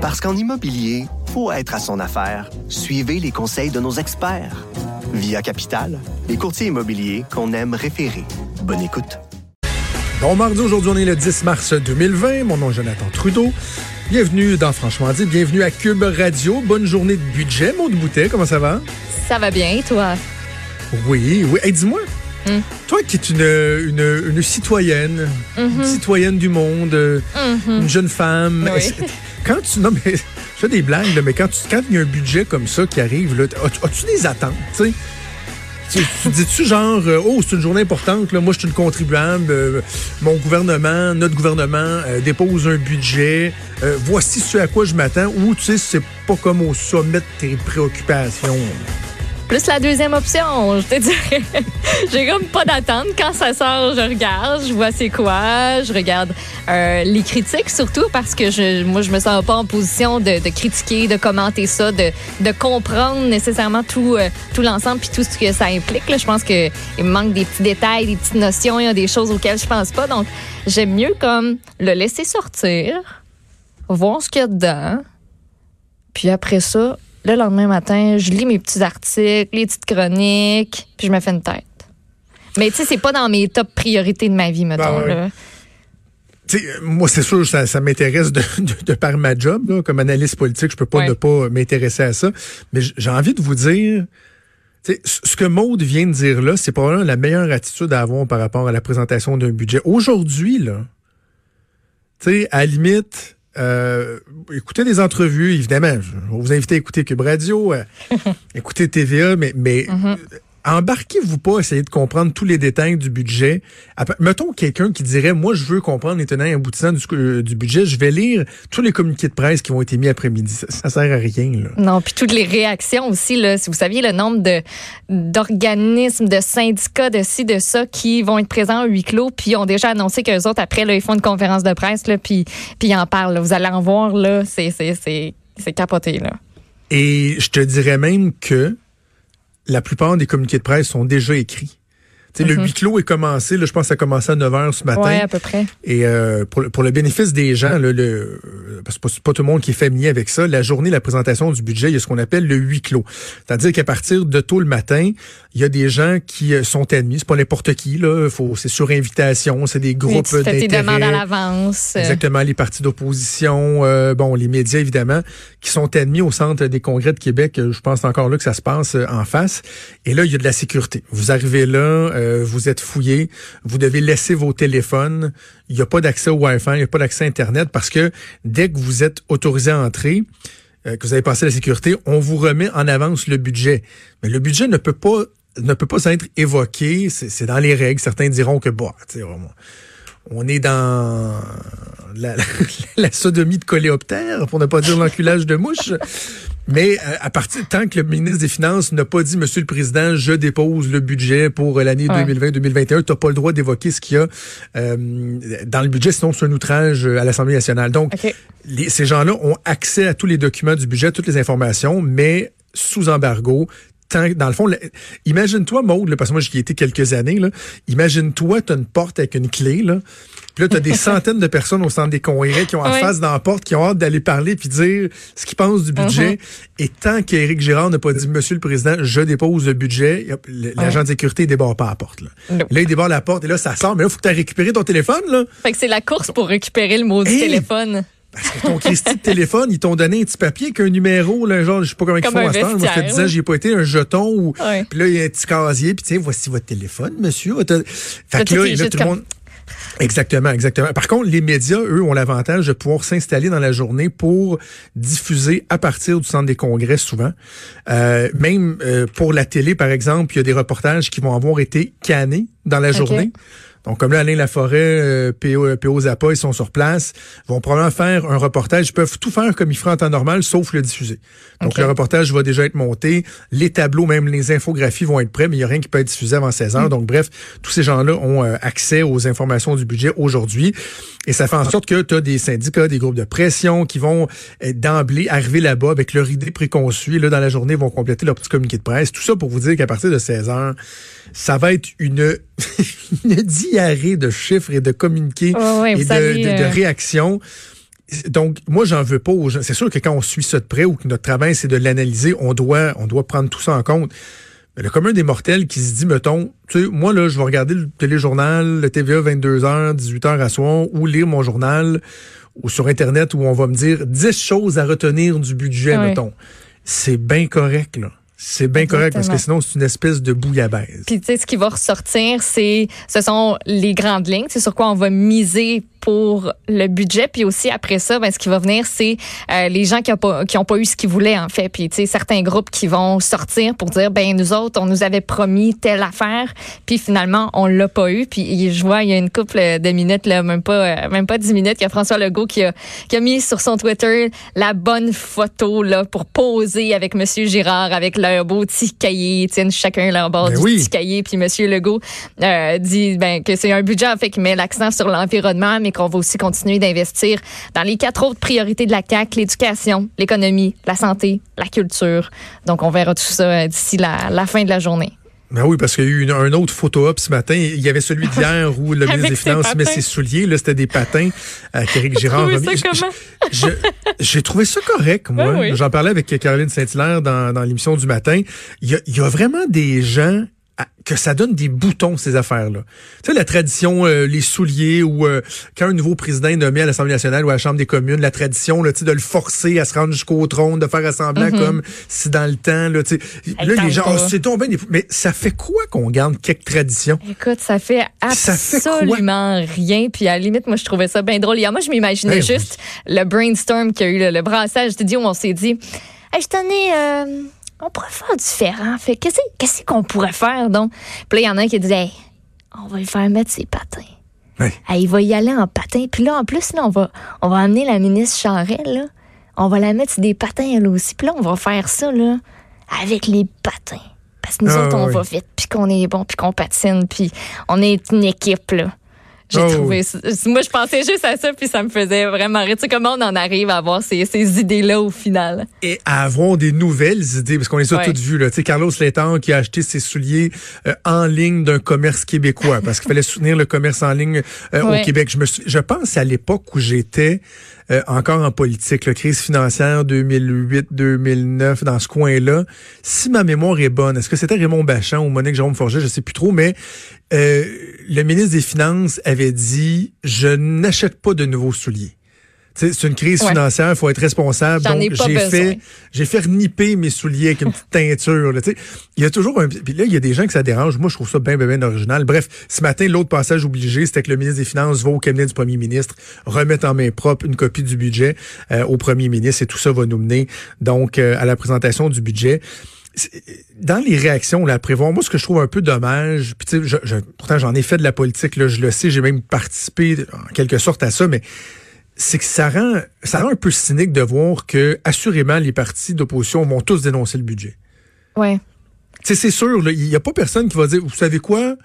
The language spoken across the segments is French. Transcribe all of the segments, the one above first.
Parce qu'en immobilier, faut être à son affaire. Suivez les conseils de nos experts. Via Capital, les courtiers immobiliers qu'on aime référer. Bonne écoute. Bon mardi, aujourd'hui on est le 10 mars 2020. Mon nom est Jonathan Trudeau. Bienvenue dans Franchement dit, bienvenue à Cube Radio. Bonne journée de budget, Maud Boutet, comment ça va? Ça va bien, toi? Oui, oui. Hey, dis-moi, hum. toi qui es une, une, une citoyenne, une mhm. citoyenne du monde, mhm. une jeune femme, quand tu... Non, mais je fais des blagues, mais quand il y a un budget comme ça qui arrive, as-tu des attentes, tu? Tu, dis-tu genre, euh, oh, c'est une journée importante, là, moi je suis une contribuable, euh, mon gouvernement, notre gouvernement euh, dépose un budget, voici ce à quoi je m'attends, ou tu sais, c'est pas comme au sommet de tes préoccupations. Plus la deuxième option, je te dirais. J'ai comme pas d'attente. Quand ça sort, je regarde, je vois c'est quoi, je regarde euh, les critiques surtout parce que je, moi, je me sens pas en position de, critiquer, de commenter ça, de, comprendre nécessairement tout, euh, tout l'ensemble puis tout ce que ça implique. Je pense qu'il me manque des petits détails, des petites notions, il y a des choses auxquelles je pense pas. Donc, j'aime mieux comme le laisser sortir, voir ce qu'il y a dedans, puis après ça, le lendemain matin, je lis mes petits articles, les petites chroniques, puis je me fais une tête. Mais tu sais, c'est pas dans mes top priorités de ma vie, mettons. Ben moi, c'est sûr, ça, ça m'intéresse de, de, par ma job. comme analyste politique, je peux pas ne pas m'intéresser à ça. Mais j'ai envie de vous dire, ce que Maude vient de dire là, c'est probablement la meilleure attitude à avoir par rapport à la présentation d'un budget. Aujourd'hui, là, tu sais, à la limite, euh, écoutez des entrevues, évidemment. Je vais vous inviter à écouter Cube Radio, euh, écouter TVA, mais, mais mm-hmm embarquez-vous pas à essayer de comprendre tous les détails du budget. Mettons quelqu'un qui dirait, moi, je veux comprendre les tenants et aboutissants du, euh, du, budget, je vais lire tous les communiqués de presse qui ont été mis après-midi. Ça, ça, sert à rien. Là. Non, puis toutes les réactions aussi. Là, si vous saviez le nombre de d'organismes, de syndicats, de ci, de ça, qui vont être présents au huis clos, puis ont déjà annoncé qu'eux autres, après, là, ils font une conférence de presse, là, puis, puis ils en parlent. Vous allez en voir, là, c'est capoté. Là. Et je te dirais même que la plupart des communiqués de presse sont déjà écrits. Le mhm. huis clos est commencé, là, je pense que ça a commencé à 9 h ce matin. Oui, à peu près. Et euh, pour, pour, le bénéfice des gens, le, parce que c'est pas, tout le monde qui est familier avec ça, la journée, la présentation du budget, il y a ce qu'on appelle le huis clos. C'est-à-dire qu'à partir de tôt le matin, il y a des gens qui euh, sont admis. C'est pas n'importe qui, là. Faut, c'est sur invitation, c'est des groupes d'intérêt. demandes à l'avance. Exactement, les partis d'opposition, euh, bon, les médias, évidemment, qui sont admis au Centre des congrès de Québec. Je pense encore là que ça se passe en face. Et là, il y a de la sécurité. Vous arrivez là, euh, vous êtes fouillé, vous devez laisser vos téléphones. Il n'y a pas d'accès au Wi-Fi, il n'y a pas d'accès à Internet parce que dès que vous êtes autorisé à entrer, euh, que vous avez passé la sécurité, on vous remet en avance le budget. Mais le budget ne peut pas ne peut pas être évoqué. C'est dans les règles. Certains diront que bon, on est dans la, la, sodomie de coléoptère, pour ne pas dire l'enculage de mouche. Mais euh, à partir tant que le ministre des Finances n'a pas dit, Monsieur le Président, je dépose le budget pour l'année 2020-2021, tu n'as pas le droit d'évoquer ce qu'il y a euh, dans le budget, sinon c'est un outrage à l'Assemblée nationale. Donc, ces gens-là ont accès à tous les documents du budget, toutes les informations, mais sous embargo, dans le fond, imagine-toi, Maude, parce que moi, j'y ai été quelques années, imagine-toi, tu as une porte avec une clé, là, puis là, tu as des centaines de personnes au centre des congrès qui ont en face dans la porte, qui ont hâte d'aller parler puis dire ce qu'ils pensent du budget. Uh-huh. Et tant qu'Éric Girard n'a pas dit, Monsieur le Président, je dépose le budget, l'agent de sécurité ne débarre pas la porte. Là. là, il débarre la porte et là, ça sort. Mais là, il faut que tu aies récupéré ton téléphone. Là. Fait que c'est la course pour récupérer le mot du téléphone. Parce que ton Christy de téléphone, ils t'ont donné un petit papier qu'un numéro, là, genre, je sais pas comment ils font à ce temps. Moi, je te disais, j'ai pas été un jeton ou. Puis là, il y a un petit casier, puis tiens, voici votre téléphone, monsieur. Fait que là, là tout le monde. Exactement, exactement. Par contre, les médias, eux, ont l'avantage de pouvoir s'installer dans la journée pour diffuser à partir du centre des congrès souvent. Euh, même euh, pour la télé, par exemple, il y a des reportages qui vont avoir été cannés dans la journée. Donc, comme là, Alain Laforêt, euh, PO, euh, PO Zappa, ils sont sur place, vont probablement faire un reportage. Ils peuvent tout faire comme ils feraient en temps normal, sauf le diffuser. Donc, le reportage va déjà être monté. Les tableaux, même les infographies vont être prêts, mais il n'y a rien qui peut être diffusé avant 16 heures. Hmm. Donc, bref, tous ces gens-là ont euh, accès aux informations du budget aujourd'hui. Et ça fait en sorte que tu as des syndicats, des groupes de pression qui vont d'emblée arriver là-bas avec leur idée préconçue. là, dans la journée, ils vont compléter leur petit communiqué de presse. Tout ça pour vous dire qu'à partir de 16 heures, ça va être une, une de chiffres et de communiqués et de, de, de, euh, réactions donc, moi, j'en veux pas. C'est sûr que quand on suit ça de près ou que notre travail, c'est de l'analyser, on doit, on doit prendre tout ça en compte. Mais le commun des mortels qui se dit, mettons, tu sais, moi, là, je vais regarder le téléjournal, le TVA 22h, 18h à soir, ou lire mon journal, ou sur Internet, où on va me dire 10 choses à retenir du budget, mettons. C'est bien correct, là. C'est bien correct parce que sinon, c'est une espèce de bouillabaisse. Puis, tu sais, ce qui va ressortir, c'est, ce sont les grandes lignes. C'est sur quoi on va miser pour le budget. Puis aussi, après ça, ben, ce qui va venir, c'est euh, les gens qui n'ont pas, qui ont pas eu ce qu'ils voulaient, en fait. Puis, tu sais, certains groupes qui vont sortir pour dire, ben, nous autres, on nous avait promis telle affaire, puis finalement, on l'a pas eu. Puis, je vois, il y a une couple de minutes, là, même pas, euh, même pas dix minutes, qu'il y a François Legault qui a, qui a mis sur son Twitter la bonne photo, là, pour poser avec Monsieur Girard, avec leur beau petit cahier. Ils tiennent chacun leur bord ben du petit cahier. Puis, Monsieur Legault euh, dit, ben, que c'est un budget, en fait, qui met l'accent sur l'environnement, mais qu'on va aussi continuer d'investir dans les quatre autres priorités de la CAC l'éducation, l'économie, la santé, la culture. Donc, on verra tout ça euh, d'ici la, la fin de la journée. Ben oui, parce qu'il y a eu une, un autre photo-op ce matin. Il y avait celui d'hier où le ministre des Finances met ses souliers. Là, c'était des patins euh, qu'Éric Girard a J'ai trouvé ça correct, moi. Ben J'en parlais avec Caroline Saint-Hilaire dans, dans l'émission du matin. Il y, a, il y a vraiment des gens que ça donne des boutons, ces affaires-là. Tu sais, la tradition, euh, les souliers, ou euh, quand un nouveau président est nommé à l'Assemblée nationale ou à la Chambre des communes, la tradition là, de le forcer à se rendre jusqu'au trône, de faire assemblant mm-hmm. comme si dans le temps, là, là les gens, oh, c'est tombé, mais ça fait quoi qu'on garde quelques traditions? Écoute, ça fait absolument rien. Puis à la limite, moi, je trouvais ça bien drôle. Hier, moi, je m'imaginais ben juste le brainstorm qu'il y a eu, le, brassage. Je te dis où on s'est dit, hey, je tenais... Euh on pourrait faire différent. Fait qu'est-ce qu'on pourrait faire donc? Puis là, il y en a un qui disait on va lui faire mettre ses patins. il va y aller en patin. Puis là, en plus, là, on va, on va amener la ministre Charelle, là. On va la mettre sur des patins, elle aussi. Puis là, on va faire ça, là, avec les patins. Parce que nous ah, autres, on va vite, puis qu'on est bon, puis qu'on patine, puis on est une équipe, là. J'ai oh, trouvé Moi, je pensais juste à ça, puis ça me faisait vraiment rire. Tu sais, comment on en arrive à avoir ces, ces idées-là au final? Et à avoir des nouvelles idées, parce qu'on les a toutes vues. Là. Tu sais, Carlos Létang qui a acheté ses souliers euh, en ligne d'un commerce québécois, parce qu'il fallait soutenir le commerce en ligne euh, au Québec. Je, me je pense à l'époque où j'étais euh, encore en politique, la crise financière 2008-2009, dans ce coin-là. Si ma mémoire est bonne, est-ce que c'était Raymond Bachand ou Monique Jérôme Forget, je sais plus trop, mais euh, le ministre des Finances avait dit, je n'achète pas de nouveaux souliers c'est une crise financière, il faut être responsable. Donc, j'ai fait, j'ai fait reniper mes souliers avec une petite teinture. il y a toujours un. Puis là, il y a des gens que ça dérange. Moi, je trouve ça bien, bien, bien original. Bref, ce matin, l'autre passage obligé, c'était que le ministre des Finances va au cabinet du premier ministre, remettre en main propre une copie du budget euh, au premier ministre et tout ça va nous mener donc euh, à la présentation du budget dans les réactions là, à prévoir, moi, ce que je trouve un peu dommage, puis je, je, pourtant j'en ai fait de la politique, là, je le sais, j'ai même participé en quelque sorte à ça, mais c'est que ça rend, ça rend un peu cynique de voir que, assurément, les partis d'opposition vont tous dénoncer le budget. Ouais. c'est sûr, il n'y a pas personne qui va dire, vous savez quoi?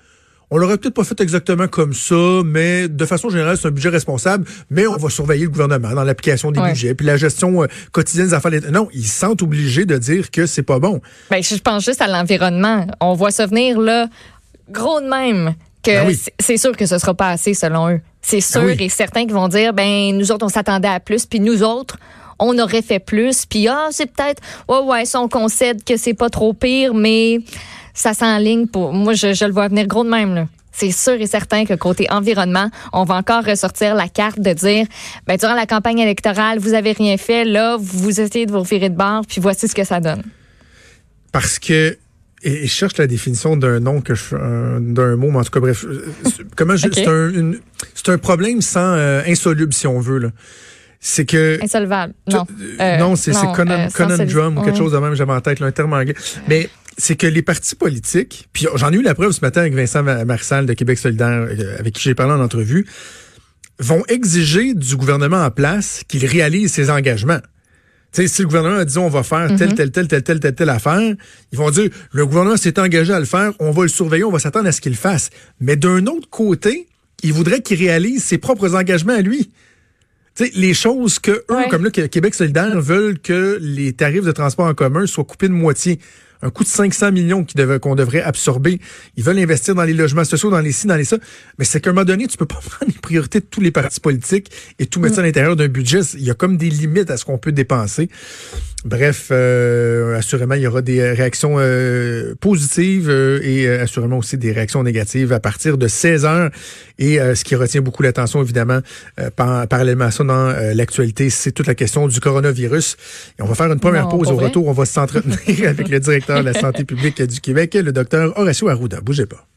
On l'aurait peut-être pas fait exactement comme ça, mais de façon générale, c'est un budget responsable, mais on va surveiller le gouvernement dans l'application des budgets, puis la gestion euh, quotidienne des affaires. Non, ils se sentent obligés de dire que c'est pas bon. Ben, je pense juste à l'environnement. On voit ça venir, là, gros de même, que ben c'est sûr que ce sera pas assez selon eux. C'est sûr ah et certain qu'ils vont dire, ben nous autres, on s'attendait à plus, puis nous autres, on aurait fait plus, puis ah, c'est peut-être, ouais, ouais, ça, on concède que c'est pas trop pire, mais ça s'enligne pour, moi, je, le vois venir gros de même, là. C'est sûr et certain que côté environnement, on va encore ressortir la carte de dire, ben, durant la campagne électorale, vous avez rien fait, là, vous essayez de vous virer de bord, puis voici ce que ça donne. Parce que et, je cherche la définition d'un nom que je d'un mot, mais en tout cas bref, euh, comment c'est un c'est un problème sans euh, insoluble si on veut là. C'est que insolvable. Non. Euh, non, c'est Conan, Conundrum ou quelque chose de même, j'avais en tête là, un terme anglais. Mais c'est que les partis politiques, puis j'en ai eu la preuve ce matin avec Vincent Marissal de Québec solidaire, avec qui j'ai parlé en entrevue, vont exiger du gouvernement en place qu'il réalise ses engagements si le gouvernement a dit on va faire telle, telle, telle, telle, telle, telle, telle affaire, ils vont dire le gouvernement s'est engagé à le faire, on va le surveiller, on va s'attendre à ce qu'il le fasse. Mais d'un autre côté, il voudrait qu'il réalise ses propres engagements à lui. sais, les choses que eux, comme là, Québec solidaire, veulent que les tarifs de transport en commun soient coupés de moitié. Un coût de 500 millions qu'on devrait absorber. Ils veulent investir dans les logements sociaux, dans les ci, dans les ça. Mais c'est qu'à un moment donné, tu peux pas prendre les priorités de tous les partis politiques et tout mettre ça à l'intérieur d'un budget. Il y a comme des limites à ce qu'on peut dépenser. Bref, euh, assurément, il y aura des réactions euh, positives euh, et assurément aussi des réactions négatives à partir de 16 heures. Et ce qui retient beaucoup l'attention, évidemment, parallèlement à ça dans l'actualité, c'est toute la question du coronavirus. Et on va faire une première pause. Au retour, on va s'entretenir avec le la santé publique du Québec, le docteur Horacio Arruda. Bougez pas.